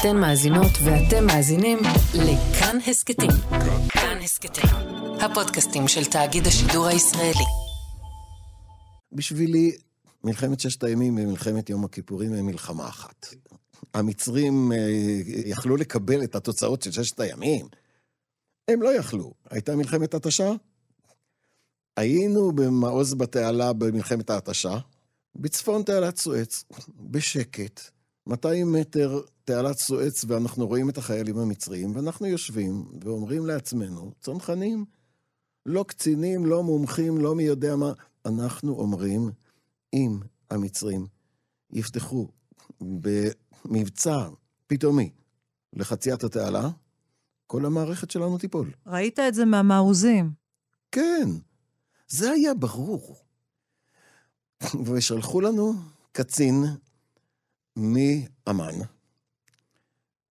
אתן מאזינות ואתם מאזינים לכאן הסכתים. כאן הסכתים, הפודקאסטים של תאגיד השידור הישראלי. בשבילי, מלחמת ששת הימים ומלחמת יום הכיפורים הם מלחמה אחת. המצרים אה, יכלו לקבל את התוצאות של ששת הימים. הם לא יכלו. הייתה מלחמת התשה. היינו במעוז בתעלה במלחמת ההתשה, בצפון תעלת סואץ, בשקט, 200 מטר תעלת סואץ, ואנחנו רואים את החיילים המצריים, ואנחנו יושבים ואומרים לעצמנו, צנחנים, לא קצינים, לא מומחים, לא מי יודע מה, אנחנו אומרים, אם המצרים יפתחו במבצע פתאומי לחציית התעלה, כל המערכת שלנו תיפול. ראית את זה מהמעוזים. כן, זה היה ברור. ושלחו לנו קצין מאמ"ן,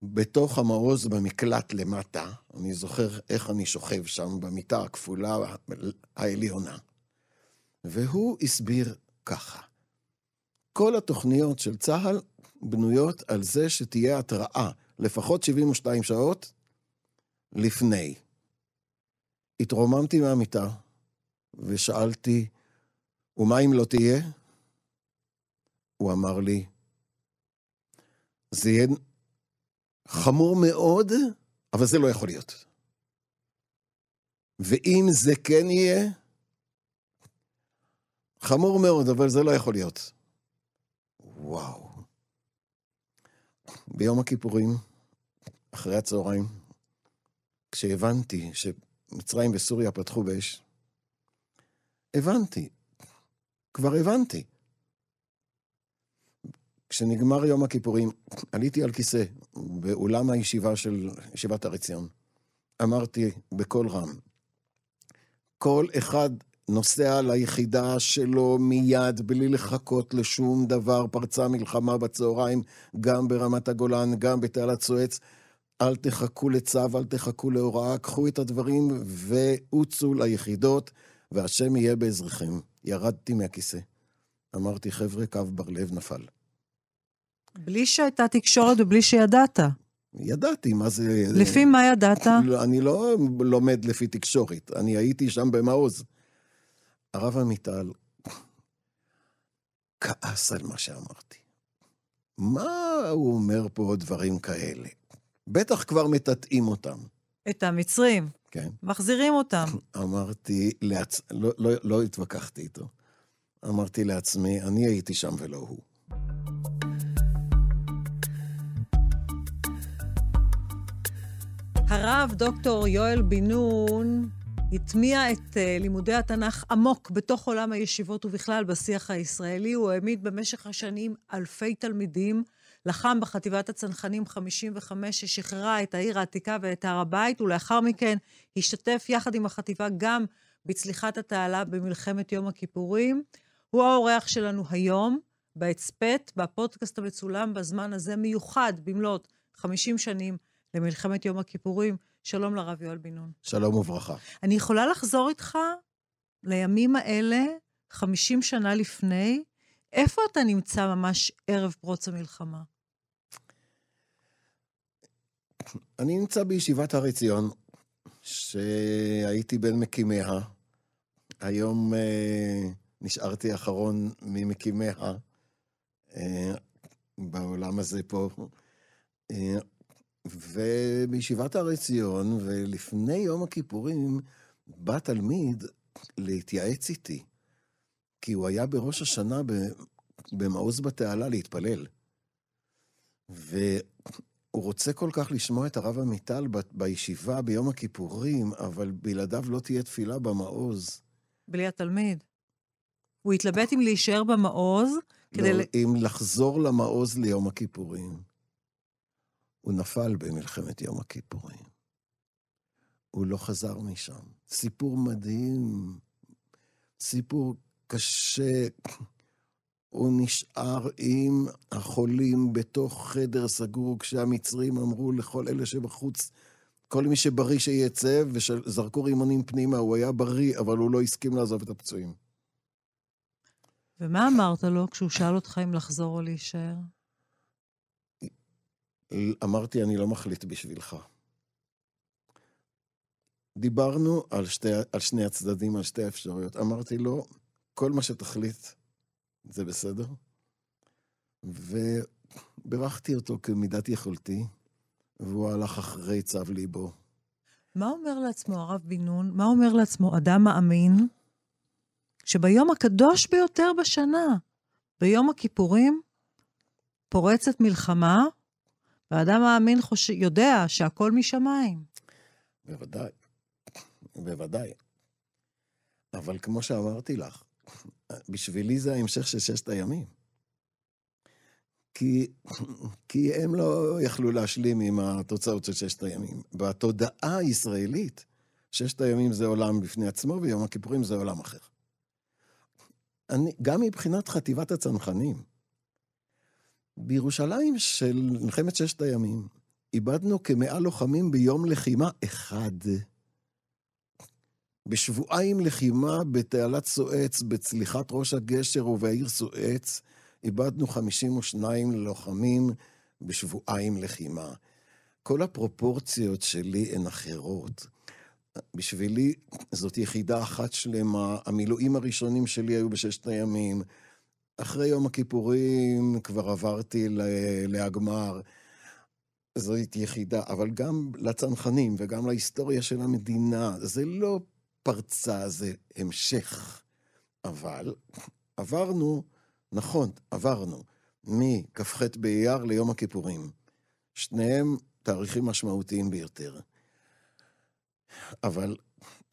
בתוך המעוז במקלט למטה, אני זוכר איך אני שוכב שם במיטה הכפולה העליונה, והוא הסביר ככה: כל התוכניות של צה"ל בנויות על זה שתהיה התראה לפחות 72 שעות לפני. התרוממתי מהמיטה ושאלתי, ומה אם לא תהיה? הוא אמר לי, זה יהיה חמור מאוד, אבל זה לא יכול להיות. ואם זה כן יהיה, חמור מאוד, אבל זה לא יכול להיות. וואו. ביום הכיפורים, אחרי הצהריים, כשהבנתי שמצרים וסוריה פתחו באש, הבנתי. כבר הבנתי. כשנגמר יום הכיפורים, עליתי על כיסא באולם הישיבה של ישיבת הר עציון. אמרתי בקול רם, כל אחד נוסע ליחידה שלו מיד, בלי לחכות לשום דבר. פרצה מלחמה בצהריים, גם ברמת הגולן, גם בתעלת סואץ. אל תחכו לצו, אל תחכו להוראה, קחו את הדברים ועוצו ליחידות, והשם יהיה בעזרכם. ירדתי מהכיסא. אמרתי, חבר'ה, קו בר לב נפל. בלי שהייתה תקשורת ובלי שידעת. ידעתי מה זה... לפי מה ידעת? לא, אני לא לומד לפי תקשורת, אני הייתי שם במעוז. הרב עמיטל כעס על מה שאמרתי. מה הוא אומר פה דברים כאלה? בטח כבר מטאטאים אותם. את המצרים. כן. מחזירים אותם. אמרתי, לעצ... לא, לא, לא התווכחתי איתו. אמרתי לעצמי, אני הייתי שם ולא הוא. הרב דוקטור יואל בן נון הטמיע את uh, לימודי התנ"ך עמוק בתוך עולם הישיבות ובכלל בשיח הישראלי. הוא העמיד במשך השנים אלפי תלמידים, לחם בחטיבת הצנחנים 55 ששחררה את העיר העתיקה ואת הר הבית, ולאחר מכן השתתף יחד עם החטיבה גם בצליחת התעלה במלחמת יום הכיפורים. הוא האורח שלנו היום, בהצפת, בפודקאסט המצולם בזמן הזה, מיוחד במלאת 50 שנים למלחמת יום הכיפורים. שלום לרב יואל בן נון. שלום וברכה. אני יכולה לחזור איתך לימים האלה, 50 שנה לפני, איפה אתה נמצא ממש ערב פרוץ המלחמה? אני נמצא בישיבת הר עציון, שהייתי בין מקימיה. היום אה, נשארתי אחרון ממקימיה אה, בעולם הזה פה. אה, ובישיבת הר עציון, ולפני יום הכיפורים, בא תלמיד להתייעץ איתי, כי הוא היה בראש השנה במעוז בתעלה להתפלל. והוא רוצה כל כך לשמוע את הרב עמיטל בישיבה ביום הכיפורים, אבל בלעדיו לא תהיה תפילה במעוז. בלי התלמיד. הוא התלבט אם להישאר במעוז כדי... לא, אם לחזור למעוז ליום הכיפורים. הוא נפל במלחמת יום הכיפורים. הוא לא חזר משם. סיפור מדהים, סיפור קשה. הוא נשאר עם החולים בתוך חדר סגור, כשהמצרים אמרו לכל אלה שבחוץ, כל מי שבריא שיצא, וזרקו רימונים פנימה, הוא היה בריא, אבל הוא לא הסכים לעזוב את הפצועים. ומה אמרת לו כשהוא שאל אותך אם לחזור או להישאר? אמרתי, אני לא מחליט בשבילך. דיברנו על, שתי, על שני הצדדים, על שתי האפשרויות. אמרתי לו, כל מה שתחליט זה בסדר. ובירכתי אותו כמידת יכולתי, והוא הלך אחרי צו ליבו. מה אומר לעצמו הרב בן נון? מה אומר לעצמו אדם מאמין שביום הקדוש ביותר בשנה, ביום הכיפורים, פורצת מלחמה, ואדם מאמין חוש... יודע שהכל משמיים. בוודאי, בוודאי. אבל כמו שאמרתי לך, בשבילי זה ההמשך של ששת הימים. כי, כי הם לא יכלו להשלים עם התוצאות של ששת הימים. בתודעה הישראלית, ששת הימים זה עולם בפני עצמו, ויום הכיפורים זה עולם אחר. אני, גם מבחינת חטיבת הצנחנים, בירושלים של מלחמת ששת הימים, איבדנו כמאה לוחמים ביום לחימה אחד. בשבועיים לחימה בתעלת סואץ, בצליחת ראש הגשר ובעיר סואץ, איבדנו 52 לוחמים בשבועיים לחימה. כל הפרופורציות שלי הן אחרות. בשבילי זאת יחידה אחת שלמה. המילואים הראשונים שלי היו בששת הימים. אחרי יום הכיפורים כבר עברתי להגמר. זאת יחידה, אבל גם לצנחנים וגם להיסטוריה של המדינה. זה לא פרצה, זה המשך. אבל עברנו, נכון, עברנו, מכ"ח באייר ליום הכיפורים. שניהם תאריכים משמעותיים ביותר. אבל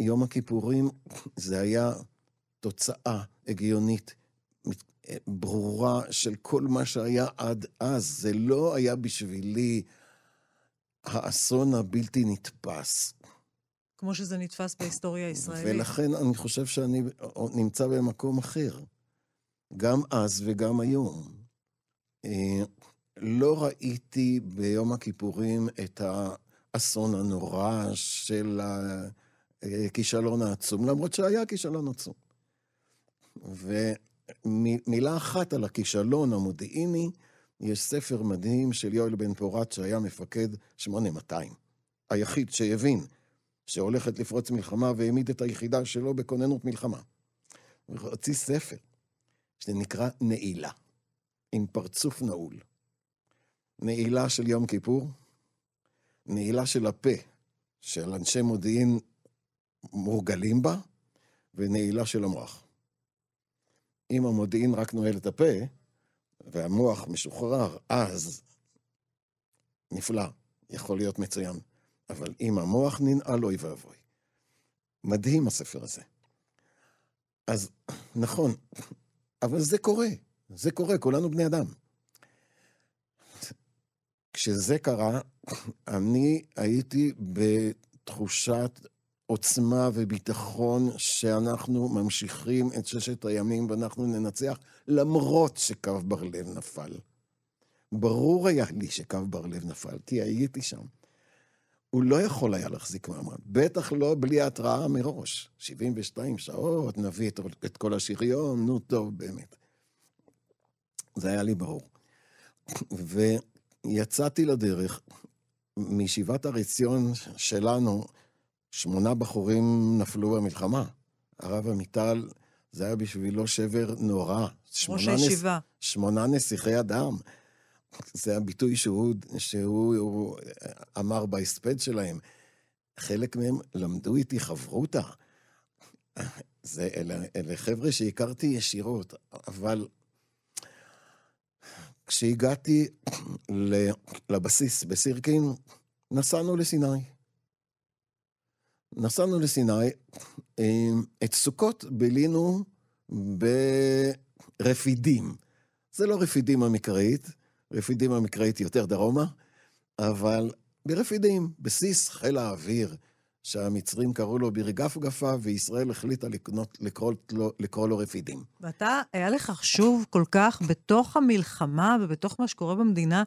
יום הכיפורים זה היה תוצאה הגיונית, ברורה של כל מה שהיה עד אז. זה לא היה בשבילי האסון הבלתי נתפס. כמו שזה נתפס בהיסטוריה הישראלית. ולכן אני חושב שאני נמצא במקום אחר. גם אז וגם היום. אה, לא ראיתי ביום הכיפורים את האסון הנורא של הכישלון העצום, למרות שהיה כישלון עצום. ומילה אחת על הכישלון המודיעיני, יש ספר מדהים של יואל בן פורת שהיה מפקד 8200. היחיד שהבין שהולכת לפרוץ מלחמה והעמיד את היחידה שלו בכוננות מלחמה. הוא הוציא ספר שנקרא נעילה, עם פרצוף נעול. נעילה של יום כיפור, נעילה של הפה, של אנשי מודיעין מורגלים בה, ונעילה של המוח. אם המודיעין רק נועל את הפה, והמוח משוחרר, אז נפלא, יכול להיות מצוין. אבל אם המוח ננעל, אוי ואבוי. מדהים הספר הזה. אז נכון, אבל זה קורה, זה קורה, כולנו בני אדם. כשזה קרה, אני הייתי בתחושת עוצמה וביטחון שאנחנו ממשיכים את ששת הימים ואנחנו ננצח, למרות שקו בר לב נפל. ברור היה לי שקו בר לב נפל, כי הייתי שם. הוא לא יכול היה להחזיק מעמד, בטח לא בלי התראה מראש. 72 שעות, נביא את, את כל השריון, נו טוב, באמת. זה היה לי ברור. ויצאתי לדרך, מישיבת הר עציון שלנו, שמונה בחורים נפלו במלחמה. הרב עמיטל, זה היה בשבילו שבר נורא. ראש הישיבה. נס... שמונה נסיכי אדם. זה הביטוי שהוא, שהוא אמר בהספד שלהם. חלק מהם למדו איתי חברותה. זה, אלה, אלה חבר'ה שהכרתי ישירות, אבל כשהגעתי לבסיס בסירקין, נסענו לסיני. נסענו לסיני, את סוכות בילינו ברפידים. זה לא רפידים המקראית, רפידים המקראית יותר דרומה, אבל ברפידים, בסיס חיל האוויר, שהמצרים קראו לו ברגפגפה, וישראל החליטה לקנות, לקרוא, לו, לקרוא לו רפידים. ואתה, היה לך חשוב כל כך בתוך המלחמה ובתוך מה שקורה במדינה,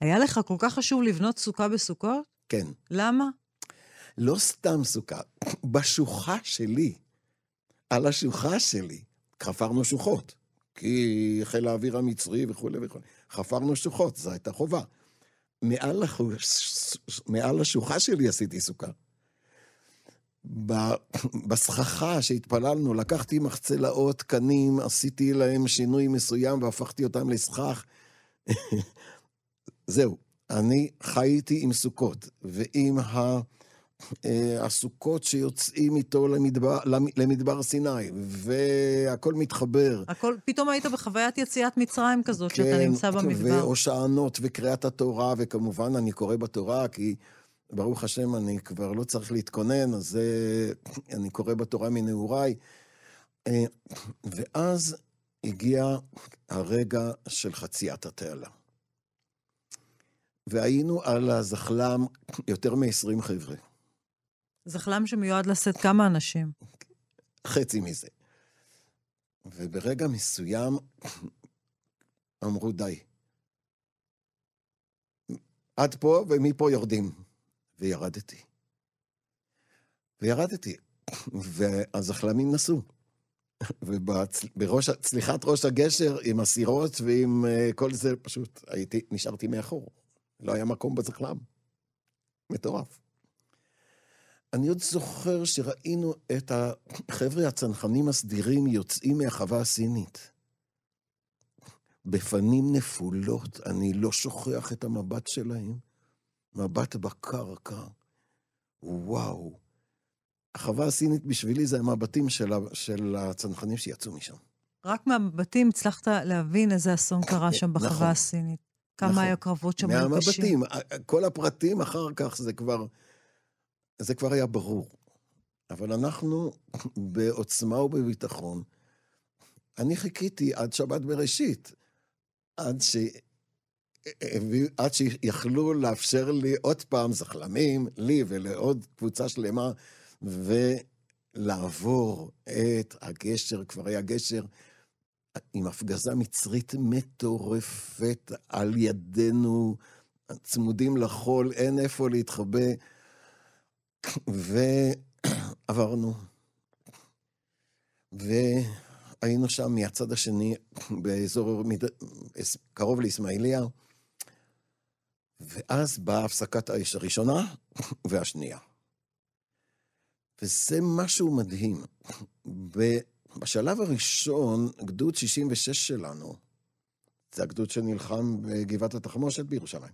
היה לך כל כך חשוב לבנות סוכה בסוכות? כן. למה? לא סתם סוכה, בשוחה שלי, על השוחה שלי, חפרנו שוחות, כי חיל האוויר המצרי וכולי וכולי. חפרנו שוחות, זו הייתה חובה. מעל, החוש... מעל השוחה שלי עשיתי סוכה. בסככה שהתפללנו, לקחתי מחצלאות, קנים, עשיתי להם שינוי מסוים והפכתי אותם לסכך. זהו, אני חייתי עם סוכות, ועם ה... אה, הסוכות שיוצאים איתו למדבר, למדבר סיני, והכל מתחבר. הכל, פתאום היית בחוויית יציאת מצרים כזאת, כן, שאתה נמצא במדבר. והושענות וקריאת התורה, וכמובן אני קורא בתורה, כי ברוך השם אני כבר לא צריך להתכונן, אז זה, אני קורא בתורה מנעוריי. אה, ואז הגיע הרגע של חציית התעלה. והיינו על הזחל"ם יותר מ-20 חבר'ה. זחל"ם שמיועד לשאת כמה אנשים? חצי מזה. וברגע מסוים אמרו, די. עד פה ומפה יורדים. וירדתי. וירדתי. והזחלמים נסעו. ובצליחת ראש הגשר, עם הסירות ועם uh, כל זה, פשוט הייתי, נשארתי מאחור. לא היה מקום בזחלם. מטורף. אני עוד זוכר שראינו את החבר'ה הצנחנים הסדירים יוצאים מהחווה הסינית. בפנים נפולות, אני לא שוכח את המבט שלהם. מבט בקרקע. וואו. החווה הסינית בשבילי זה המבטים של, של הצנחנים שיצאו משם. רק מהמבטים הצלחת להבין איזה אסון קרה שם בחווה נכון, הסינית. כמה נכון. היה קרבות שם מהמבטים. כל הפרטים אחר כך זה כבר... זה כבר היה ברור. אבל אנחנו בעוצמה ובביטחון. אני חיכיתי עד שבת בראשית, עד, ש... עד שיכלו לאפשר לי עוד פעם זחלמים, לי ולעוד קבוצה שלמה, ולעבור את הגשר, כבר היה גשר עם הפגזה מצרית מטורפת על ידינו, צמודים לחול, אין איפה להתחבא. ועברנו. והיינו שם מהצד השני, באזור מד... קרוב לאסמאעיליה, ואז באה הפסקת האש הראשונה והשנייה. וזה משהו מדהים. בשלב הראשון, גדוד 66 שלנו, זה הגדוד שנלחם בגבעת התחמושת בירושלים.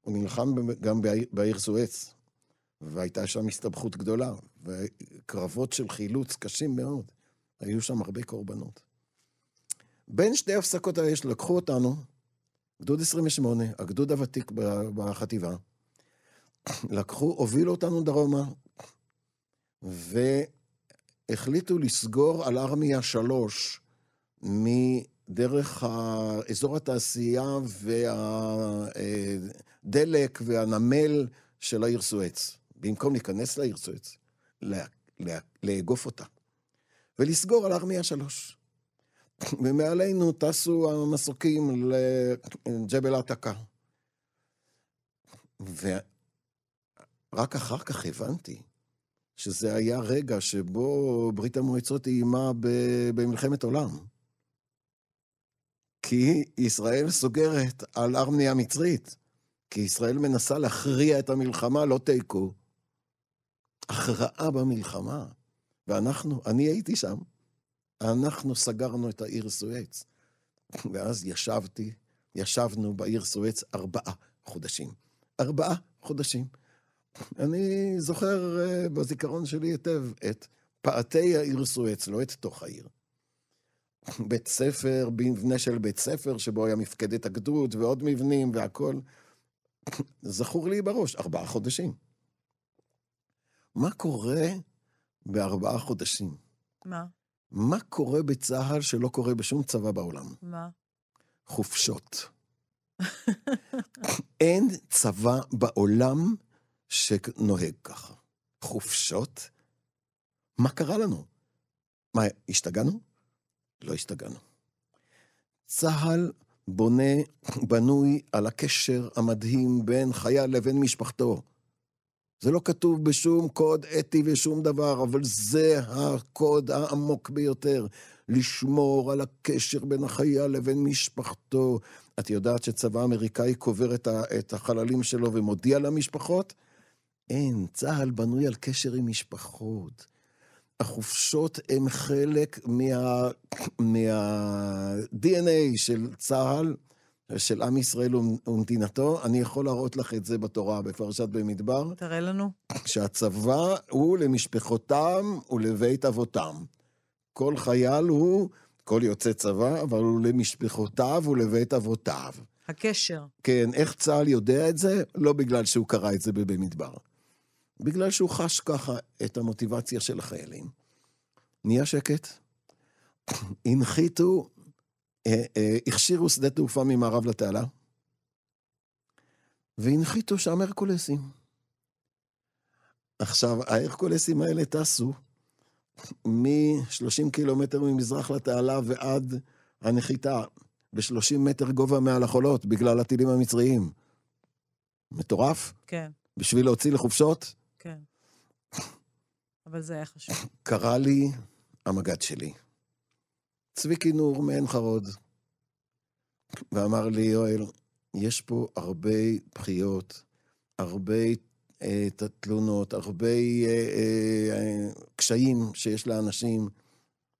הוא נלחם גם בעיר סואץ, והייתה שם הסתבכות גדולה, וקרבות של חילוץ קשים מאוד. היו שם הרבה קורבנות. בין שתי הפסקות האש לקחו אותנו, גדוד 28, הגדוד הוותיק בחטיבה, לקחו, הובילו אותנו דרומה, והחליטו לסגור על ארמיה 3 מדרך אזור התעשייה והדלק והנמל של העיר סואץ. במקום להיכנס לעיר סואץ, לאגוף אותה, ולסגור על ארמיה שלוש. ומעלינו טסו המסוקים לג'בל עתקה. ורק אחר כך הבנתי שזה היה רגע שבו ברית המועצות איימה במלחמת עולם. כי ישראל סוגרת על ארמיה מצרית. כי ישראל מנסה להכריע את המלחמה, לא תיקו. הכרעה במלחמה. ואנחנו, אני הייתי שם, אנחנו סגרנו את העיר סואץ. ואז ישבתי, ישבנו בעיר סואץ ארבעה חודשים. ארבעה חודשים. אני זוכר uh, בזיכרון שלי היטב את פעתי העיר סואץ, לא את תוך העיר. בית ספר, מבנה של בית ספר, שבו היה מפקדת הגדוד ועוד מבנים והכול. זכור לי בראש, ארבעה חודשים. מה קורה בארבעה חודשים? מה? מה קורה בצה"ל שלא קורה בשום צבא בעולם? מה? חופשות. אין צבא בעולם שנוהג ככה. חופשות? מה קרה לנו? מה, השתגענו? לא השתגענו. צה"ל בונה, בנוי על הקשר המדהים בין חייל לבין משפחתו. זה לא כתוב בשום קוד אתי ושום דבר, אבל זה הקוד העמוק ביותר. לשמור על הקשר בין החייל לבין משפחתו, את יודעת שצבא אמריקאי קובר את, ה, את החללים שלו ומודיע למשפחות? אין, צה"ל בנוי על קשר עם משפחות. החופשות הן חלק מה, מה-DNA של צה"ל, של עם ישראל ומדינתו. אני יכול להראות לך את זה בתורה, בפרשת במדבר. תראה לנו. שהצבא הוא למשפחותם ולבית אבותם. כל חייל הוא, כל יוצא צבא, אבל הוא למשפחותיו ולבית אבותיו. הקשר. כן, איך צה"ל יודע את זה? לא בגלל שהוא קרא את זה במדבר. בגלל שהוא חש ככה את המוטיבציה של החיילים. נהיה שקט, הנחיתו, הכשירו שדה תעופה ממערב לתעלה, והנחיתו שם הרקולסים. עכשיו, ההרקולסים האלה טסו מ-30 קילומטר ממזרח לתעלה ועד הנחיתה ב-30 מטר גובה מעל החולות בגלל הטילים המצריים. מטורף? כן. בשביל להוציא לחופשות? כן. אבל זה היה חשוב. קרא לי המג"ד שלי, צביקי נור מעין חרוד, ואמר לי, יואל, יש פה הרבה בחיות, הרבה אה, תלונות, הרבה אה, אה, קשיים שיש לאנשים.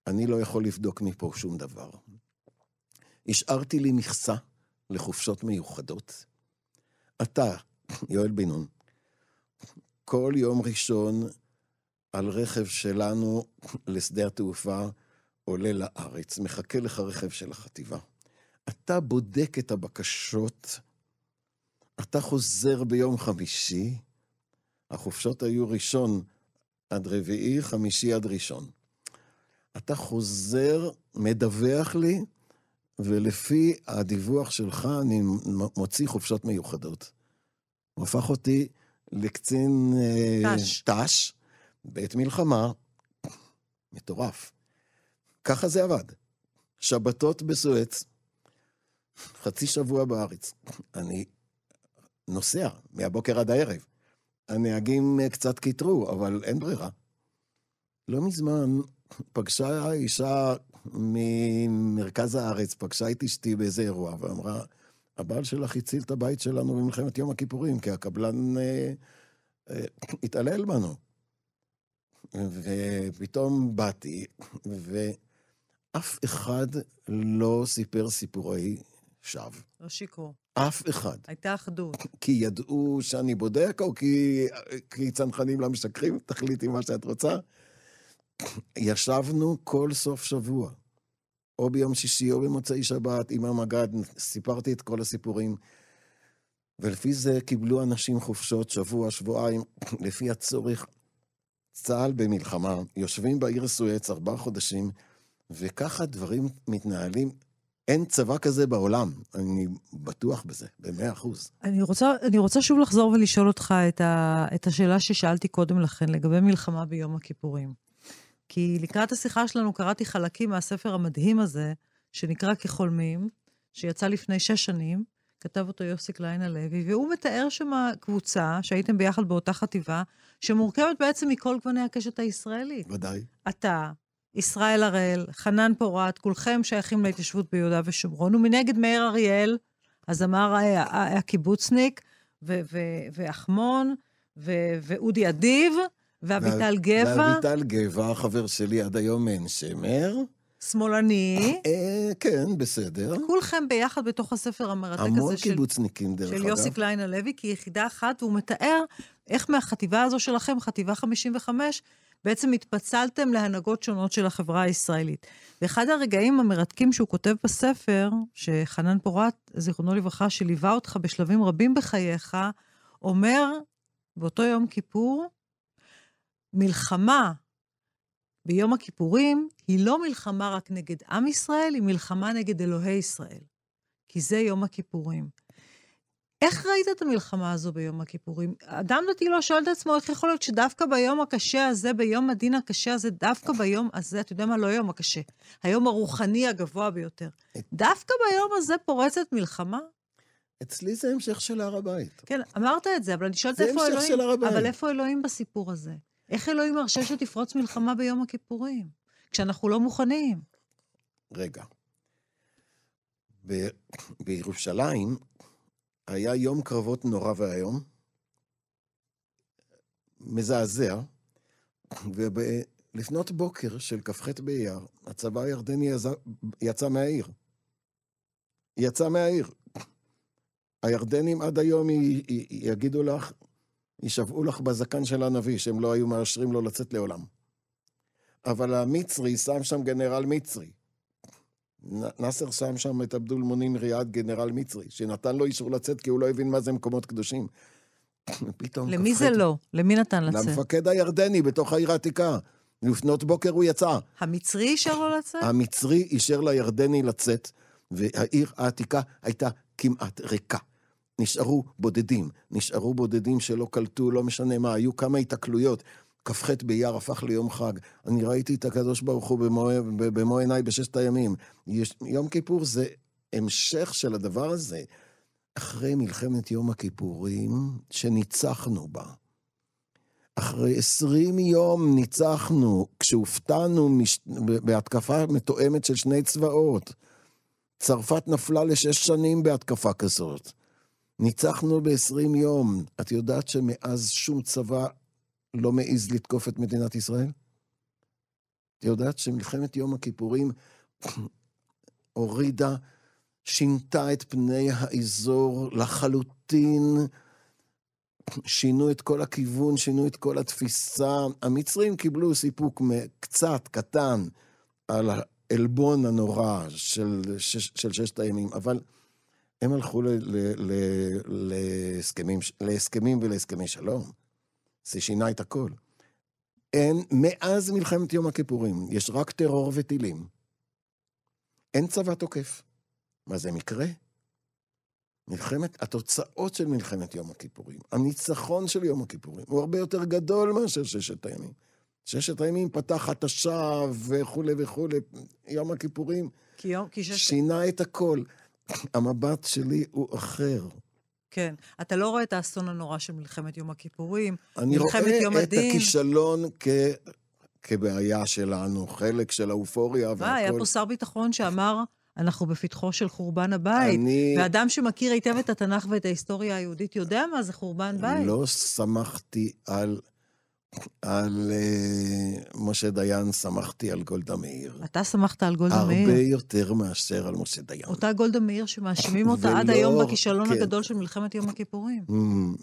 אני לא יכול לבדוק מפה שום דבר. השארתי לי מכסה לחופשות מיוחדות. אתה, יואל בן נון, כל יום ראשון על רכב שלנו לשדה התעופה עולה לארץ, מחכה לך רכב של החטיבה. אתה בודק את הבקשות, אתה חוזר ביום חמישי, החופשות היו ראשון עד רביעי, חמישי עד ראשון. אתה חוזר, מדווח לי, ולפי הדיווח שלך אני מוציא חופשות מיוחדות. הוא הפך אותי לקצין אה, ת"ש. ת"ש, בעת מלחמה, מטורף. ככה זה עבד. שבתות בסואץ, חצי שבוע בארץ. אני נוסע מהבוקר עד הערב. הנהגים קצת קיטרו, אבל אין ברירה. לא מזמן פגשה אישה ממרכז הארץ, פגשה את אשתי באיזה אירוע, ואמרה, הבעל שלך הציל את הבית שלנו במלחמת יום הכיפורים, כי הקבלן אה, אה, התעלל בנו. ופתאום באתי, ואף אחד לא סיפר סיפורי שווא. לא שיקרו. אף אחד. הייתה אחדות. כי ידעו שאני בודק, או כי, כי צנחנים לא משקרים? תחליטי מה שאת רוצה. ישבנו כל סוף שבוע, או ביום שישי או במוצאי שבת, עם המג"ד, סיפרתי את כל הסיפורים. ולפי זה קיבלו אנשים חופשות שבוע, שבועיים, לפי הצורך. צה"ל במלחמה, יושבים בעיר סואץ ארבעה חודשים, וככה דברים מתנהלים. אין צבא כזה בעולם, אני בטוח בזה, במאה אחוז. אני רוצה, אני רוצה שוב לחזור ולשאול אותך את, ה, את השאלה ששאלתי קודם לכן, לגבי מלחמה ביום הכיפורים. כי לקראת השיחה שלנו קראתי חלקים מהספר המדהים הזה, שנקרא כחולמים, שיצא לפני שש שנים, כתב אותו יוסי קליין הלוי, והוא מתאר שם קבוצה, שהייתם ביחד באותה חטיבה, שמורכבת בעצם מכל גווני הקשת הישראלית. ודאי. אתה, ישראל הראל, חנן פורת, כולכם שייכים להתיישבות ביהודה ושומרון, ומנגד מאיר אריאל, הזמר הקיבוצניק, ואחמון, ואודי אדיב, ואביטל גבע. ואביטל גבע, חבר שלי עד היום אין שמר. שמאלני. אה, כן, בסדר. כולכם ביחד בתוך הספר המרתק הזה של... המון קיבוצניקים, דרך אגב. של יוסי קליין הלוי, כיחידה אחת, והוא מתאר איך מהחטיבה הזו שלכם, חטיבה 55, בעצם התפצלתם להנהגות שונות של החברה הישראלית. ואחד הרגעים המרתקים שהוא כותב בספר, שחנן פורת, זיכרונו לברכה, שליווה אותך בשלבים רבים בחייך, אומר באותו יום כיפור, מלחמה ביום הכיפורים היא לא מלחמה רק נגד עם ישראל, היא מלחמה נגד אלוהי ישראל. כי זה יום הכיפורים. איך ראית את המלחמה הזו ביום הכיפורים? אדם דתי לא שואל את עצמו איך יכול להיות שדווקא ביום הקשה הזה, ביום הדין הקשה הזה, דווקא ביום הזה, אתה יודע מה? לא היום הקשה, היום הרוחני הגבוה ביותר. דווקא ביום הזה פורצת מלחמה? אצלי זה המשך של הר הבית. כן, אמרת את זה, אבל אני שואלת איפה אלוהים... זה המשך של הר הבית. אבל איפה אלוהים בסיפור הזה? איך אלוהים מרשה שתפרוץ מלחמה ביום הכיפורים? כשאנחנו לא מוכנים. רגע. ב- בירושלים היה יום קרבות נורא ואיום, מזעזע, ולפנות בוקר של כ"ח באייר, הצבא הירדני. יצא מהעיר. יצא מהעיר. הירדנים עד היום י... י... יגידו לך, יישבעו לך בזקן של הנביא, שהם לא היו מאשרים לו לצאת לעולם. אבל המצרי שם שם גנרל מצרי. נאסר שם שם את עבדול מונים ריאד, גנרל מצרי, שנתן לו אישור לצאת כי הוא לא הבין מה זה מקומות קדושים. פתאום למי כ"ח זה לא? למי נתן לצאת? למפקד הירדני בתוך העיר העתיקה. לפנות בוקר הוא יצא. המצרי אישר לו לצאת? המצרי אישר לירדני לצאת, והעיר העתיקה הייתה כמעט ריקה. נשארו בודדים, נשארו בודדים שלא קלטו, לא משנה מה, היו כמה התקלויות. כ"ח באייר הפך ליום חג. אני ראיתי את הקדוש ברוך הוא במו, במו עיניי בששת הימים. יש, יום כיפור זה המשך של הדבר הזה. אחרי מלחמת יום הכיפורים, שניצחנו בה. אחרי עשרים יום ניצחנו, כשהופתענו מש... בהתקפה מתואמת של שני צבאות. צרפת נפלה לשש שנים בהתקפה כזאת. ניצחנו ב-20 יום. את יודעת שמאז שום צבא לא מעז לתקוף את מדינת ישראל? את יודעת שמלחמת יום הכיפורים הורידה, שינתה את פני האזור לחלוטין, שינו את כל הכיוון, שינו את כל התפיסה. המצרים קיבלו סיפוק קצת, קטן, על העלבון הנורא של, שש, של ששת הימים, אבל הם הלכו ל, ל, ל, להסכמים, להסכמים ולהסכמי שלום. זה שינה את הכל. אין, מאז מלחמת יום הכיפורים, יש רק טרור וטילים. אין צבא תוקף. מה זה מקרה? מלחמת, התוצאות של מלחמת יום הכיפורים, הניצחון של יום הכיפורים, הוא הרבה יותר גדול מאשר ששת הימים. ששת הימים פתח התשה וכולי וכולי, יום הכיפורים כי יום, כי שש... שינה את הכל. המבט שלי הוא אחר. כן. אתה לא רואה את האסון הנורא של מלחמת יום הכיפורים, אני מלחמת יום רואה את הדין. הכישלון כ... כבעיה שלנו, חלק של האופוריה והכל. מה, היה פה שר ביטחון שאמר, אנחנו בפתחו של חורבן הבית. אני ואדם שמכיר היטב את התנ"ך ואת ההיסטוריה היהודית יודע מה זה חורבן בית. לא סמכתי על, על uh, משה דיין, סמכתי על גולדה מאיר. אתה סמכת על גולדה מאיר. הרבה יותר מאשר על משה דיין. אותה גולדה מאיר שמאשימים אותה עד ולא- היום בכישלון כן. הגדול של מלחמת יום הכיפורים. Mm.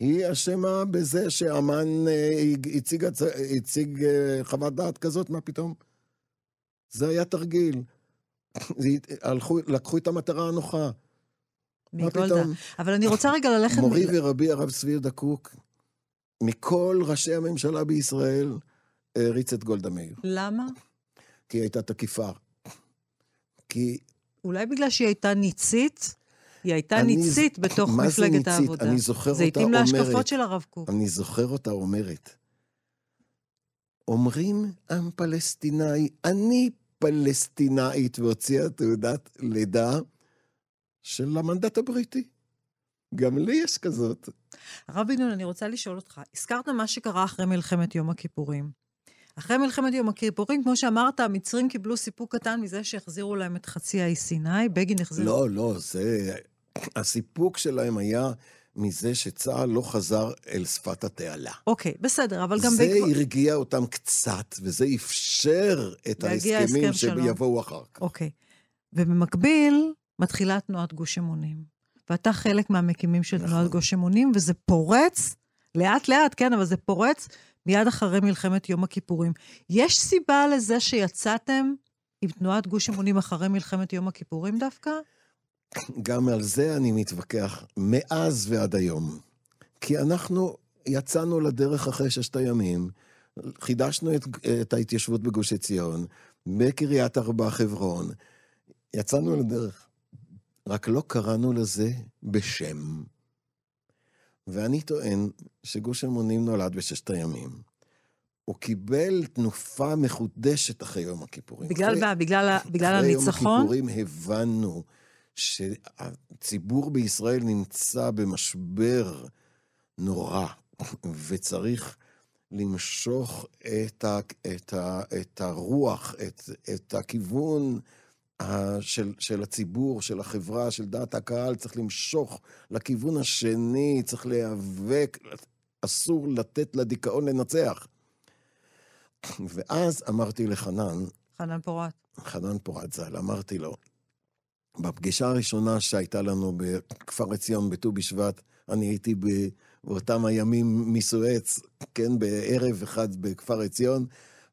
היא אשמה בזה שאמן אה, הציג, הצ- הציג אה, חוות דעת כזאת, מה פתאום? זה היה תרגיל. הלכו, לקחו את המטרה הנוחה. מה מגולדה. פתאום? אבל אני רוצה רגע ללכת... מורי ורבי הרב צבי יהודה קוק, מכל ראשי הממשלה בישראל, העריץ את גולדה מאיר. למה? כי היא הייתה תקיפה. כי אולי בגלל שהיא הייתה ניצית? היא הייתה אני- ניצית בתוך מה זה מפלגת ניצית? העבודה. אני זוכר זה אותה התאים להשקפות אומרת, של הרב קוק. אני זוכר אותה אומרת, אומרים עם פלסטיני, אני פלסטינאית, והוציאה תעודת לידה של המנדט הבריטי. גם לי יש כזאת. הרב בן אני רוצה לשאול אותך, הזכרת מה שקרה אחרי מלחמת יום הכיפורים. אחרי מלחמת יום הכיפורים, כמו שאמרת, המצרים קיבלו סיפוק קטן מזה שהחזירו להם את חצי האי סיני, בגין החזיר... לא, לא, זה... הסיפוק שלהם היה מזה שצה"ל לא חזר אל שפת התעלה. אוקיי, בסדר, אבל גם... זה בעקבות- הרגיע אותם קצת, וזה אפשר את ההסכמים. שיבואו אחר כך. אוקיי. ובמקביל, מתחילה תנועת גוש אמונים. ואתה חלק מהמקימים של נכון. תנועת גוש אמונים, וזה פורץ, לאט-לאט, כן, אבל זה פורץ מיד אחרי מלחמת יום הכיפורים. יש סיבה לזה שיצאתם עם תנועת גוש אמונים אחרי מלחמת יום הכיפורים דווקא? גם על זה אני מתווכח מאז ועד היום. כי אנחנו יצאנו לדרך אחרי ששת הימים, חידשנו את, את ההתיישבות בגוש עציון, בקריית ארבע חברון, יצאנו לדרך. רק לא קראנו לזה בשם. ואני טוען שגוש אמונים נולד בששת הימים. הוא קיבל תנופה מחודשת אחרי יום הכיפורים. בגלל אחרי- מה? בגלל, ה- בגלל אחרי יום הניצחון? הכיפורים הבנו שהציבור בישראל נמצא במשבר נורא, וצריך למשוך את, ה, את, ה, את הרוח, את, את הכיוון של, של הציבור, של החברה, של דעת הקהל, צריך למשוך לכיוון השני, צריך להיאבק, אסור לתת לדיכאון לנצח. ואז אמרתי לחנן, חנן פורת. חנן פורת ז"ל, אמרתי לו, בפגישה הראשונה שהייתה לנו בכפר עציון בט"ו בשבט, אני הייתי באותם הימים מסואץ, כן, בערב אחד בכפר עציון,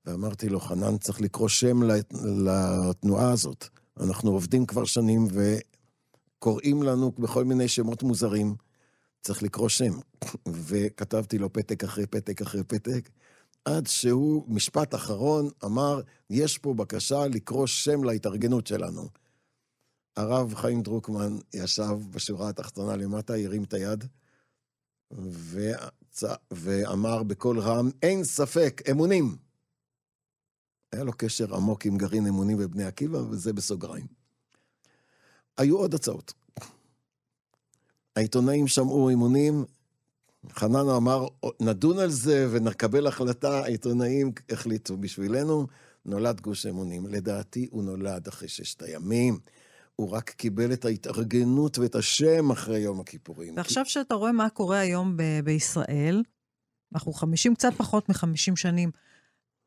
ואמרתי לו, חנן, צריך לקרוא שם לתנועה הזאת. אנחנו עובדים כבר שנים וקוראים לנו בכל מיני שמות מוזרים. צריך לקרוא שם. וכתבתי לו פתק אחרי פתק אחרי פתק, עד שהוא, משפט אחרון, אמר, יש פה בקשה לקרוא שם להתארגנות שלנו. הרב חיים דרוקמן ישב בשורה התחתונה למטה, הרים את היד, וצ... ואמר בקול רם, אין ספק, אמונים. היה לו קשר עמוק עם גרעין אמונים בבני עקיבא, וזה בסוגריים. היו עוד הצעות. העיתונאים שמעו אימונים, חנן אמר, נדון על זה ונקבל החלטה, העיתונאים החליטו בשבילנו, נולד גוש אמונים. לדעתי הוא נולד אחרי ששת הימים. הוא רק קיבל את ההתארגנות ואת השם אחרי יום הכיפורים. ועכשיו שאתה רואה מה קורה היום ב- בישראל, אנחנו חמישים, קצת פחות מחמישים שנים.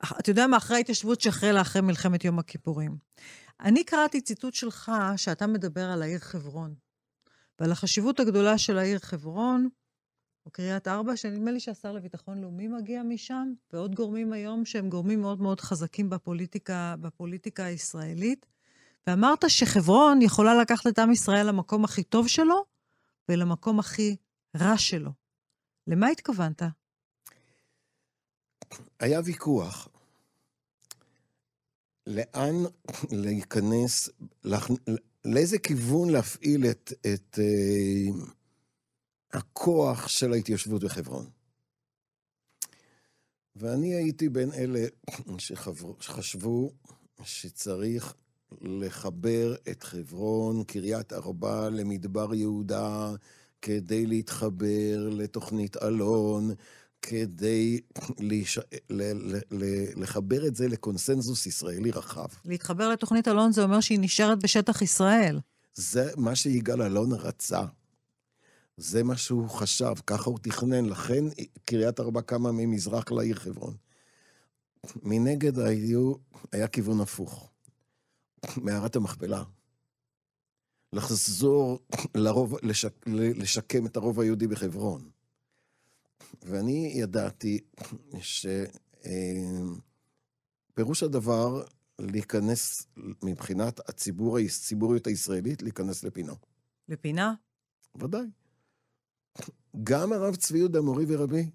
אתה יודע מה, אחרי ההתיישבות שהחלה אחרי מלחמת יום הכיפורים. אני קראתי ציטוט שלך, שאתה מדבר על העיר חברון, ועל החשיבות הגדולה של העיר חברון, או קריית ארבע, שנדמה לי שהשר לביטחון לאומי מגיע משם, ועוד גורמים היום שהם גורמים מאוד מאוד חזקים בפוליטיקה, בפוליטיקה הישראלית. ואמרת שחברון יכולה לקחת את עם ישראל למקום הכי טוב שלו ולמקום הכי רע שלו. למה התכוונת? היה ויכוח לאן להיכנס, לאיזה כיוון להפעיל את, את uh, הכוח של ההתיישבות בחברון. ואני הייתי בין אלה שחשבו שצריך לחבר את חברון, קריית ארבע, למדבר יהודה, כדי להתחבר לתוכנית אלון, כדי להיש... ל... ל... ל... לחבר את זה לקונסנזוס ישראלי רחב. להתחבר לתוכנית אלון זה אומר שהיא נשארת בשטח ישראל. זה מה שיגאל אלון רצה. זה מה שהוא חשב, ככה הוא תכנן. לכן קריית ארבע קמה ממזרח לעיר חברון. מנגד היו, היה כיוון הפוך. מערת המכפלה. לחזור לרוב, לשק, לשקם את הרוב היהודי בחברון. ואני ידעתי שפירוש הדבר להיכנס מבחינת הציבור, הציבוריות הישראלית, להיכנס לפינה. לפינה? ודאי. גם הרב צבי יהודה, מורי ורבי,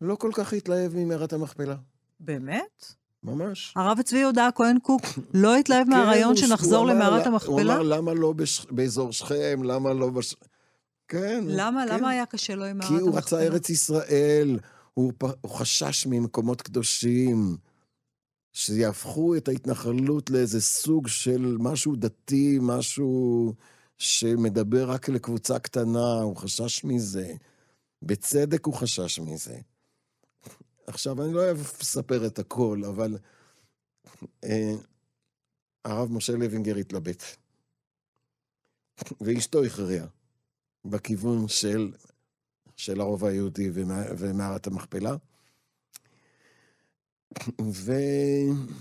לא כל כך התלהב ממערת המכפלה. באמת? ממש. הרב צבי יהודה הכהן קוק לא התלהב מהרעיון כן, שנחזור למערת המכפלה? הוא אמר, למה לא. באזור שכם? למה לא... בש... כן. למה? כן. למה היה קשה לו עם מערת המכפלה? כי הוא רצה ארץ ישראל, הוא, הוא חשש ממקומות קדושים, שיהפכו את ההתנחלות לאיזה סוג של משהו דתי, משהו שמדבר רק לקבוצה קטנה, הוא חשש מזה. בצדק הוא חשש מזה. עכשיו, אני לא אוהב לספר את הכל, אבל אה, הרב משה לוינגר התלבט. ואשתו הכריעה בכיוון של, של הרובע היהודי ומערת המכפלה. ו...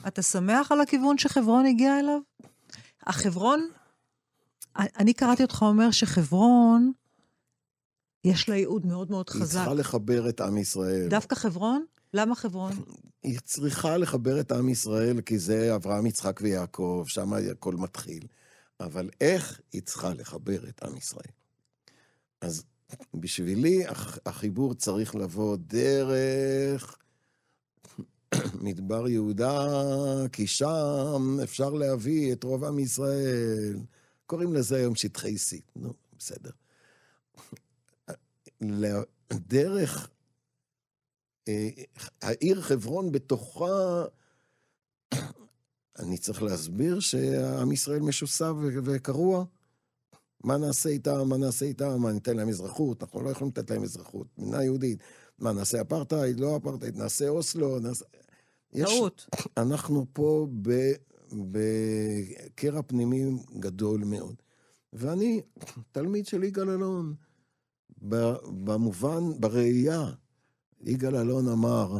אתה שמח על הכיוון שחברון הגיע אליו? החברון, אני קראתי אותך אומר שחברון, יש לה ייעוד מאוד מאוד חזק. היא צריכה לחבר את עם ישראל. דווקא חברון? למה חברון? היא צריכה לחבר את עם ישראל, כי זה אברהם, יצחק ויעקב, שם הכל מתחיל. אבל איך היא צריכה לחבר את עם ישראל? אז בשבילי החיבור צריך לבוא דרך מדבר יהודה, כי שם אפשר להביא את רוב עם ישראל. קוראים לזה היום שטחי C, נו, בסדר. דרך אה, העיר חברון בתוכה, אני צריך להסביר שעם ישראל משוסע וקרוע. מה נעשה איתם, מה נעשה איתם, מה ניתן להם אזרחות, אנחנו לא יכולים לתת להם אזרחות, מדינה יהודית. מה, נעשה אפרטהייד, לא אפרטהייד, נעשה אוסלו, נעשה... טעות. אנחנו פה בקרע פנימי גדול מאוד. ואני תלמיד של יגאל אלון, במובן, בראייה. יגאל אלון אמר,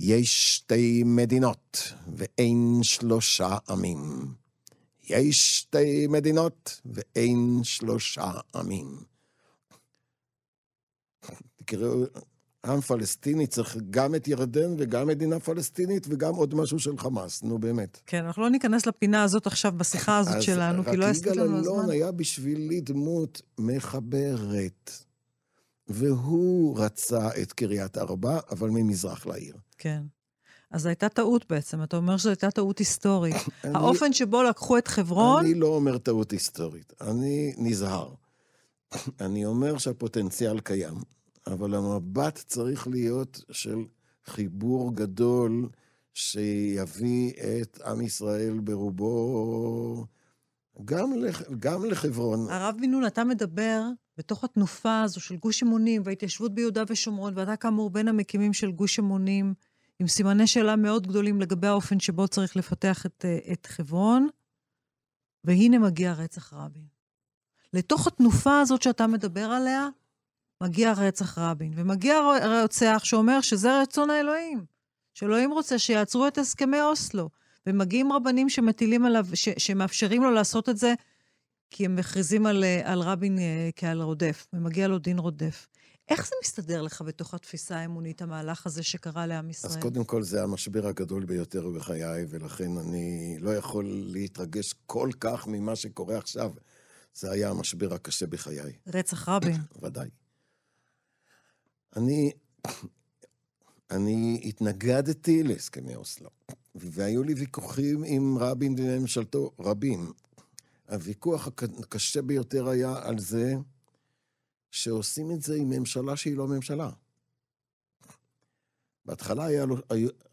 יש שתי מדינות ואין שלושה עמים. יש שתי מדינות ואין שלושה עמים. תקראו, עם פלסטיני צריך גם את ירדן וגם מדינה פלסטינית וגם עוד משהו של חמאס, נו באמת. כן, אנחנו לא ניכנס לפינה הזאת עכשיו בשיחה הזאת שלנו, כי לא יספיק לנו הזמן. רק יגאל אלון היה בשבילי דמות מחברת, והוא רצה את קריית ארבע, אבל ממזרח לעיר. כן. אז זו הייתה טעות בעצם, אתה אומר שזו הייתה טעות היסטורית. אני, האופן שבו לקחו את חברון... אני לא אומר טעות היסטורית, אני נזהר. אני אומר שהפוטנציאל קיים. אבל המבט צריך להיות של חיבור גדול שיביא את עם ישראל ברובו, גם, לח, גם לחברון. הרב בן נון, אתה מדבר בתוך התנופה הזו של גוש אמונים וההתיישבות ביהודה ושומרון, ואתה כאמור בין המקימים של גוש אמונים, עם סימני שאלה מאוד גדולים לגבי האופן שבו צריך לפתח את, את חברון, והנה מגיע רצח רבין. לתוך התנופה הזאת שאתה מדבר עליה, מגיע רצח רבין, ומגיע רוצח שאומר שזה רצון האלוהים, שאלוהים רוצה שיעצרו את הסכמי אוסלו, ומגיעים רבנים שמטילים עליו, ש, שמאפשרים לו לעשות את זה, כי הם מכריזים על, על רבין אה, כעל רודף, ומגיע לו דין רודף. איך זה מסתדר לך בתוך התפיסה האמונית, המהלך הזה שקרה לעם ישראל? אז קודם כל, זה המשבר הגדול ביותר בחיי, ולכן אני לא יכול להתרגש כל כך ממה שקורה עכשיו. זה היה המשבר הקשה בחיי. רצח רבין. ודאי. אני, אני התנגדתי להסכמי אוסלו, והיו לי ויכוחים עם רבין וממשלתו, רבים. הוויכוח הקשה ביותר היה על זה שעושים את זה עם ממשלה שהיא לא ממשלה. בהתחלה היה לו,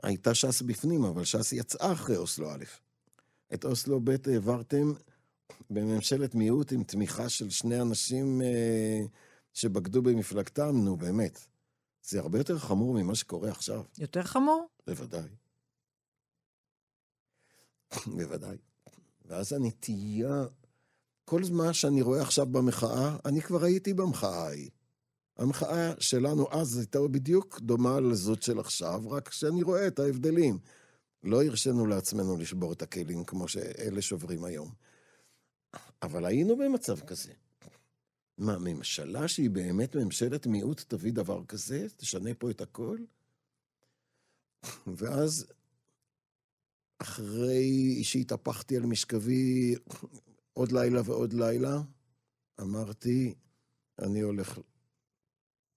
הייתה ש"ס בפנים, אבל ש"ס יצאה אחרי אוסלו א'. את אוסלו ב' העברתם בממשלת מיעוט עם תמיכה של שני אנשים אה, שבגדו במפלגתם, נו באמת. זה הרבה יותר חמור ממה שקורה עכשיו. יותר חמור? בוודאי. בוודאי. ואז הנטייה, כל זמן שאני רואה עכשיו במחאה, אני כבר הייתי במחאה ההיא. המחאה שלנו אז הייתה בדיוק דומה לזאת של עכשיו, רק שאני רואה את ההבדלים. לא הרשינו לעצמנו לשבור את הכלים כמו שאלה שוברים היום. אבל היינו במצב כזה. מה, ממשלה שהיא באמת ממשלת מיעוט תביא דבר כזה? תשנה פה את הכל? ואז, אחרי שהתהפכתי על משכבי עוד לילה ועוד לילה, אמרתי, אני הולך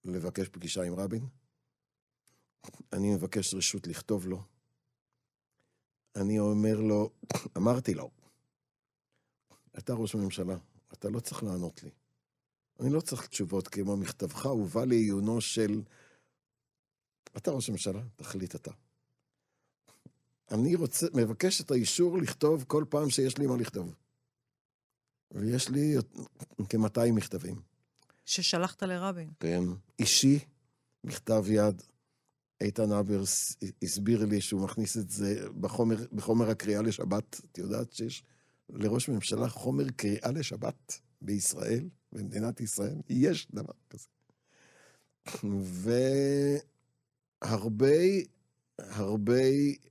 לבקש פגישה עם רבין. אני מבקש רשות לכתוב לו. אני אומר לו, אמרתי לו, אתה ראש ממשלה, אתה לא צריך לענות לי. אני לא צריך תשובות כמו מכתבך הובא לעיונו של... אתה ראש הממשלה, תחליט אתה. אני רוצה, מבקש את האישור לכתוב כל פעם שיש לי מה לכתוב. ויש לי כ-200 מכתבים. ששלחת לרבין. כן. אישי, מכתב יד. איתן אברס הסביר לי שהוא מכניס את זה בחומר, בחומר הקריאה לשבת. את יודעת שיש לראש ממשלה חומר קריאה לשבת בישראל? במדינת ישראל, יש דבר כזה. והרבה, הרבה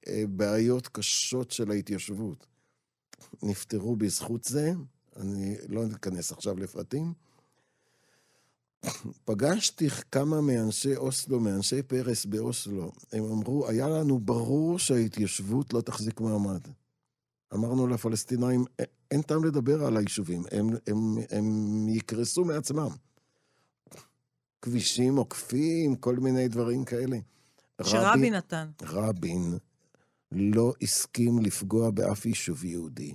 אה, בעיות קשות של ההתיישבות נפתרו בזכות זה, אני לא אכנס עכשיו לפרטים. פגשתי כמה מאנשי אוסלו, מאנשי פרס באוסלו. הם אמרו, היה לנו ברור שההתיישבות לא תחזיק מעמד. אמרנו לפלסטינאים, אין טעם לדבר על היישובים, הם, הם, הם יקרסו מעצמם. כבישים עוקפים, כל מיני דברים כאלה. שרבין נתן. רבין לא הסכים לפגוע באף יישוב יהודי.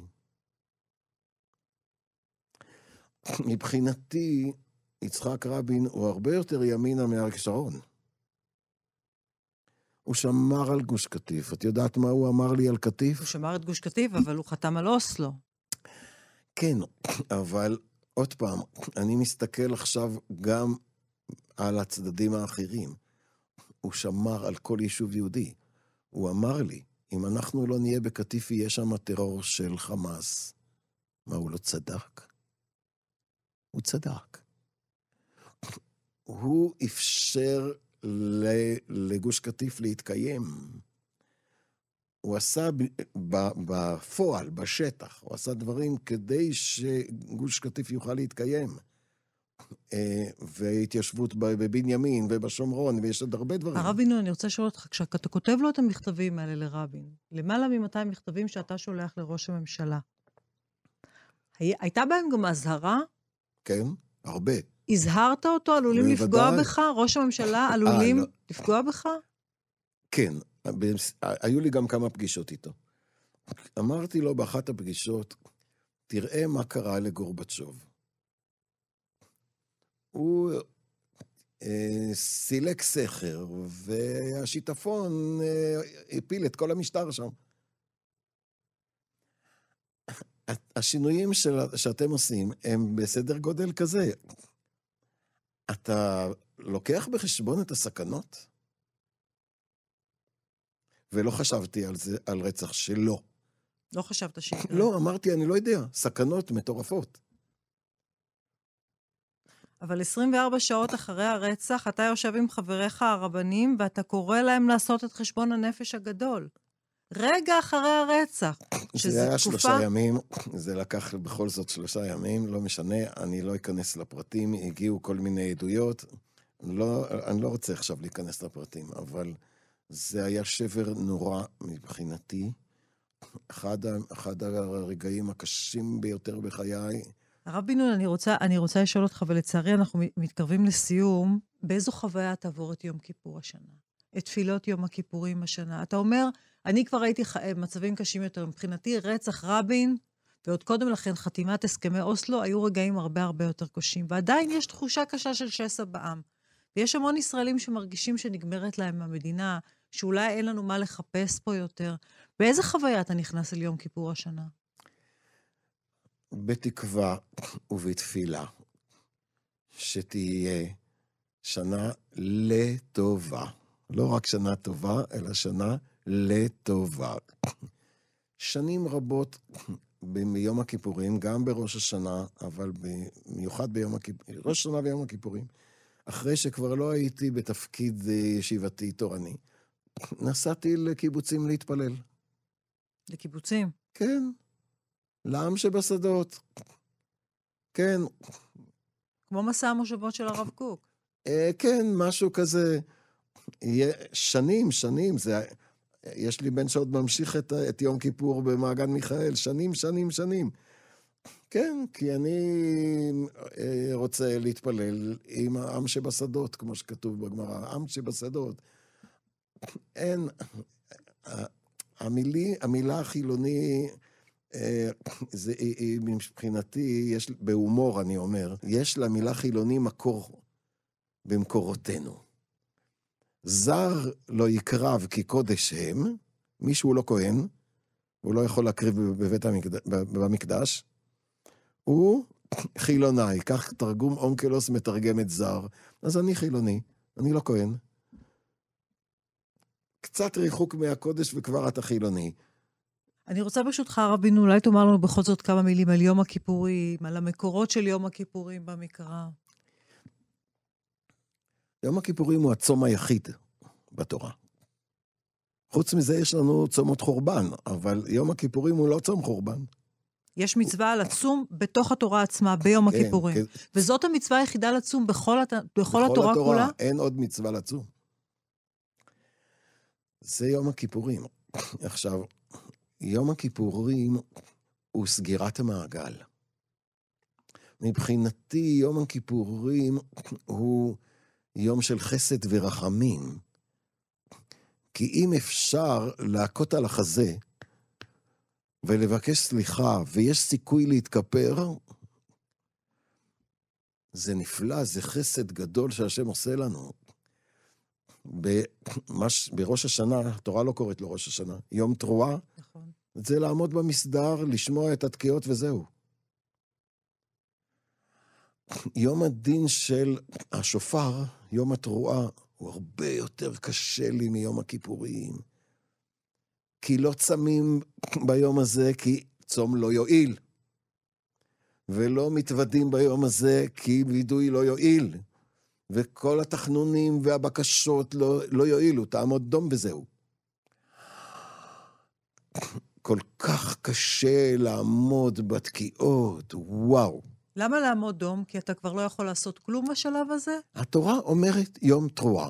מבחינתי, יצחק רבין הוא הרבה יותר ימינה מאריק שרון. הוא שמר על גוש קטיף. את יודעת מה הוא אמר לי על קטיף? הוא שמר את גוש קטיף, אבל הוא חתם על אוסלו. כן, אבל עוד פעם, אני מסתכל עכשיו גם על הצדדים האחרים. הוא שמר על כל יישוב יהודי. הוא אמר לי, אם אנחנו לא נהיה בקטיף, יהיה שם טרור של חמאס. מה, הוא לא צדק? הוא צדק. הוא אפשר לגוש קטיף להתקיים. הוא עשה בפועל, בשטח, הוא עשה דברים כדי שגוש קטיף יוכל להתקיים. אה, והתיישבות בבנימין ובשומרון, ויש עוד הרבה דברים. הרב בן אני רוצה לשאול אותך, כשאתה כותב לו את המכתבים האלה לרבין, למעלה מ-200 מכתבים שאתה שולח לראש הממשלה, הייתה בהם גם אזהרה? כן, הרבה. הזהרת אותו, עלולים בוודאי. לפגוע בך? ראש הממשלה עלולים 아, לא. לפגוע בך? כן, היו לי גם כמה פגישות איתו. אמרתי לו באחת הפגישות, תראה מה קרה לגורבצ'וב. הוא אה, סילק סכר, והשיטפון אה, הפיל את כל המשטר שם. השינויים של, שאתם עושים הם בסדר גודל כזה. אתה לוקח בחשבון את הסכנות? ולא חשבתי על זה, על רצח שלו. לא חשבת ש... לא, אמרתי, אני לא יודע, סכנות מטורפות. אבל 24 שעות אחרי הרצח, אתה יושב עם חבריך הרבנים, ואתה קורא להם לעשות את חשבון הנפש הגדול. רגע אחרי הרצח, שזה זה היה תקופה... שלושה ימים, זה לקח בכל זאת שלושה ימים, לא משנה, אני לא אכנס לפרטים, הגיעו כל מיני עדויות. לא, אני לא רוצה עכשיו להיכנס לפרטים, אבל זה היה שבר נורא מבחינתי. אחד, אחד הרגעים הקשים ביותר בחיי. הרב בן נון, אני רוצה, אני רוצה לשאול אותך, ולצערי אנחנו מתקרבים לסיום, באיזו חוויה תעבור את יום כיפור השנה? את תפילות יום הכיפורים השנה? אתה אומר, אני כבר הייתי במצבים קשים יותר. מבחינתי, רצח רבין, ועוד קודם לכן חתימת הסכמי אוסלו, היו רגעים הרבה הרבה יותר קשים. ועדיין יש תחושה קשה של שסע בעם. ויש המון ישראלים שמרגישים שנגמרת להם המדינה, שאולי אין לנו מה לחפש פה יותר. באיזה חוויה אתה נכנס אל יום כיפור השנה? בתקווה ובתפילה שתהיה שנה לטובה. לא רק שנה טובה, אלא שנה לטובה. שנים רבות ביום הכיפורים, גם בראש השנה, אבל במיוחד ביום הכיפורים, ראש השנה ויום הכיפורים, אחרי שכבר לא הייתי בתפקיד אה, ישיבתי תורני, נסעתי לקיבוצים להתפלל. לקיבוצים? כן. לעם שבשדות. כן. כמו מסע המושבות של הרב קוק. אה, כן, משהו כזה. שנים, שנים, זה... יש לי בן שעוד ממשיך את, את יום כיפור במעגן מיכאל, שנים, שנים, שנים. כן, כי אני אה, רוצה להתפלל עם העם שבשדות, כמו שכתוב בגמרא, העם שבשדות. אין, המילי, המילה החילוני, אה, זה, מבחינתי, יש, בהומור אני אומר, יש למילה חילוני מקור במקורותינו. זר לא יקרב כי קודש הם, מישהו לא כהן, הוא לא יכול להקריב בבית המקדש, במקדש, הוא חילונאי, כך תרגום אונקלוס מתרגם את זר. אז אני חילוני, אני לא כהן. קצת ריחוק מהקודש וכבר אתה חילוני. אני רוצה ברשותך, רבינו, אולי תאמר לנו בכל זאת כמה מילים על יום הכיפורים, על המקורות של יום הכיפורים במקרא. יום הכיפורים הוא הצום היחיד בתורה. חוץ מזה יש לנו צומות חורבן, אבל יום הכיפורים הוא לא צום חורבן. יש מצווה לצום בתוך התורה עצמה, ביום כן, הכיפורים. כן. וזאת המצווה היחידה לצום בכל, הת... בכל, בכל התורה, התורה כולה? אין עוד מצווה לצום. זה יום הכיפורים. עכשיו, יום הכיפורים הוא סגירת המעגל. מבחינתי, יום הכיפורים הוא יום של חסד ורחמים. כי אם אפשר להכות על החזה ולבקש סליחה, ויש סיכוי להתכפר, זה נפלא, זה חסד גדול שהשם עושה לנו. במש, בראש השנה, התורה לא קוראת לו ראש השנה, יום תרועה, נכון. זה לעמוד במסדר, לשמוע את התקיעות וזהו. יום הדין של השופר, יום התרועה, הוא הרבה יותר קשה לי מיום הכיפורים. כי לא צמים ביום הזה, כי צום לא יועיל. ולא מתוודים ביום הזה, כי וידוי לא יועיל. וכל התחנונים והבקשות לא, לא יועילו, תעמוד דום וזהו. כל כך קשה לעמוד בתקיעות, וואו. למה לעמוד דום? כי אתה כבר לא יכול לעשות כלום בשלב הזה? התורה אומרת יום תרועה.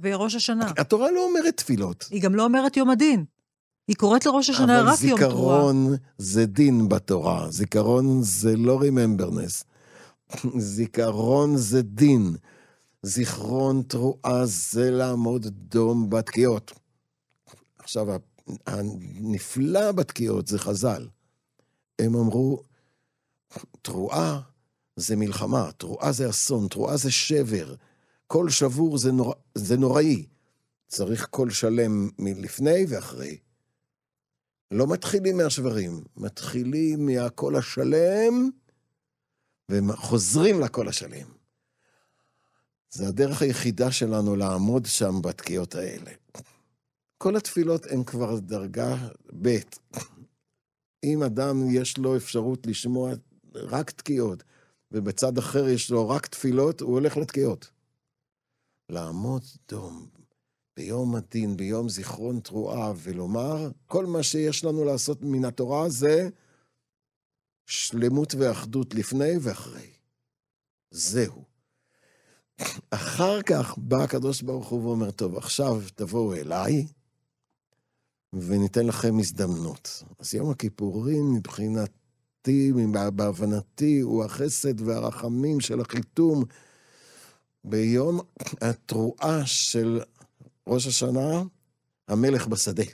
בראש השנה. התורה לא אומרת תפילות. היא גם לא אומרת יום הדין. היא קוראת לראש השנה רק יום תרועה. אבל זיכרון זה דין בתורה. זיכרון זה לא rememberness. זיכרון זה דין. זיכרון תרועה זה לעמוד דום בתקיעות. עכשיו, הנפלא בתקיעות זה חז"ל. הם אמרו, תרועה זה מלחמה, תרועה זה אסון, תרועה זה שבר. כל שבור זה, נור... זה נוראי. צריך קול שלם מלפני ואחרי. לא מתחילים מהשברים, מתחילים מהקול השלם וחוזרים לקול השלם. זה הדרך היחידה שלנו לעמוד שם בתקיעות האלה. כל התפילות הן כבר דרגה ב'. אם אדם יש לו אפשרות לשמוע רק תקיעות, ובצד אחר יש לו רק תפילות, הוא הולך לתקיעות. לעמוד דום ביום הדין, ביום זיכרון תרועה, ולומר, כל מה שיש לנו לעשות מן התורה זה שלמות ואחדות לפני ואחרי. זהו. אחר כך בא הקדוש ברוך הוא ואומר, טוב, עכשיו תבואו אליי, וניתן לכם הזדמנות. אז יום הכיפורים מבחינתי, בהבנתי, הוא החסד והרחמים של החיתום. ביום התרועה של ראש השנה, המלך בשדה.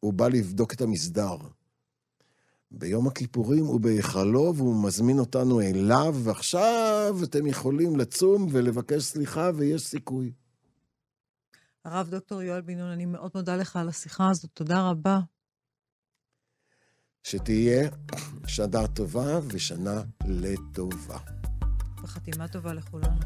הוא בא לבדוק את המסדר. ביום הכיפורים הוא בהיכלו והוא מזמין אותנו אליו, ועכשיו אתם יכולים לצום ולבקש סליחה ויש סיכוי. הרב דוקטור יואל בן נון, אני מאוד מודה לך על השיחה הזאת, תודה רבה. שתהיה שנה טובה ושנה לטובה. וחתימה טובה לכולנו.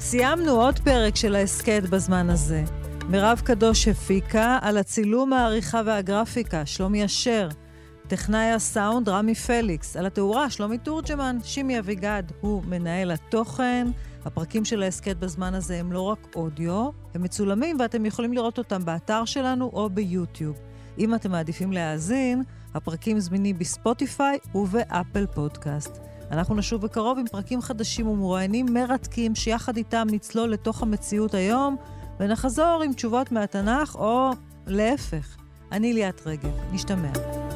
סיימנו עוד פרק של ההסכת בזמן הזה. מירב קדוש הפיקה על הצילום, העריכה והגרפיקה, שלומי אשר. טכנאי הסאונד רמי פליקס, על התאורה שלומי תורג'מן, שימי אביגד הוא מנהל התוכן. הפרקים של ההסכת בזמן הזה הם לא רק אודיו, הם מצולמים ואתם יכולים לראות אותם באתר שלנו או ביוטיוב. אם אתם מעדיפים להאזין, הפרקים זמינים בספוטיפיי ובאפל פודקאסט. אנחנו נשוב בקרוב עם פרקים חדשים ומרואיינים מרתקים שיחד איתם נצלול לתוך המציאות היום ונחזור עם תשובות מהתנ"ך או להפך. אני ליאת רגב, נשתמע.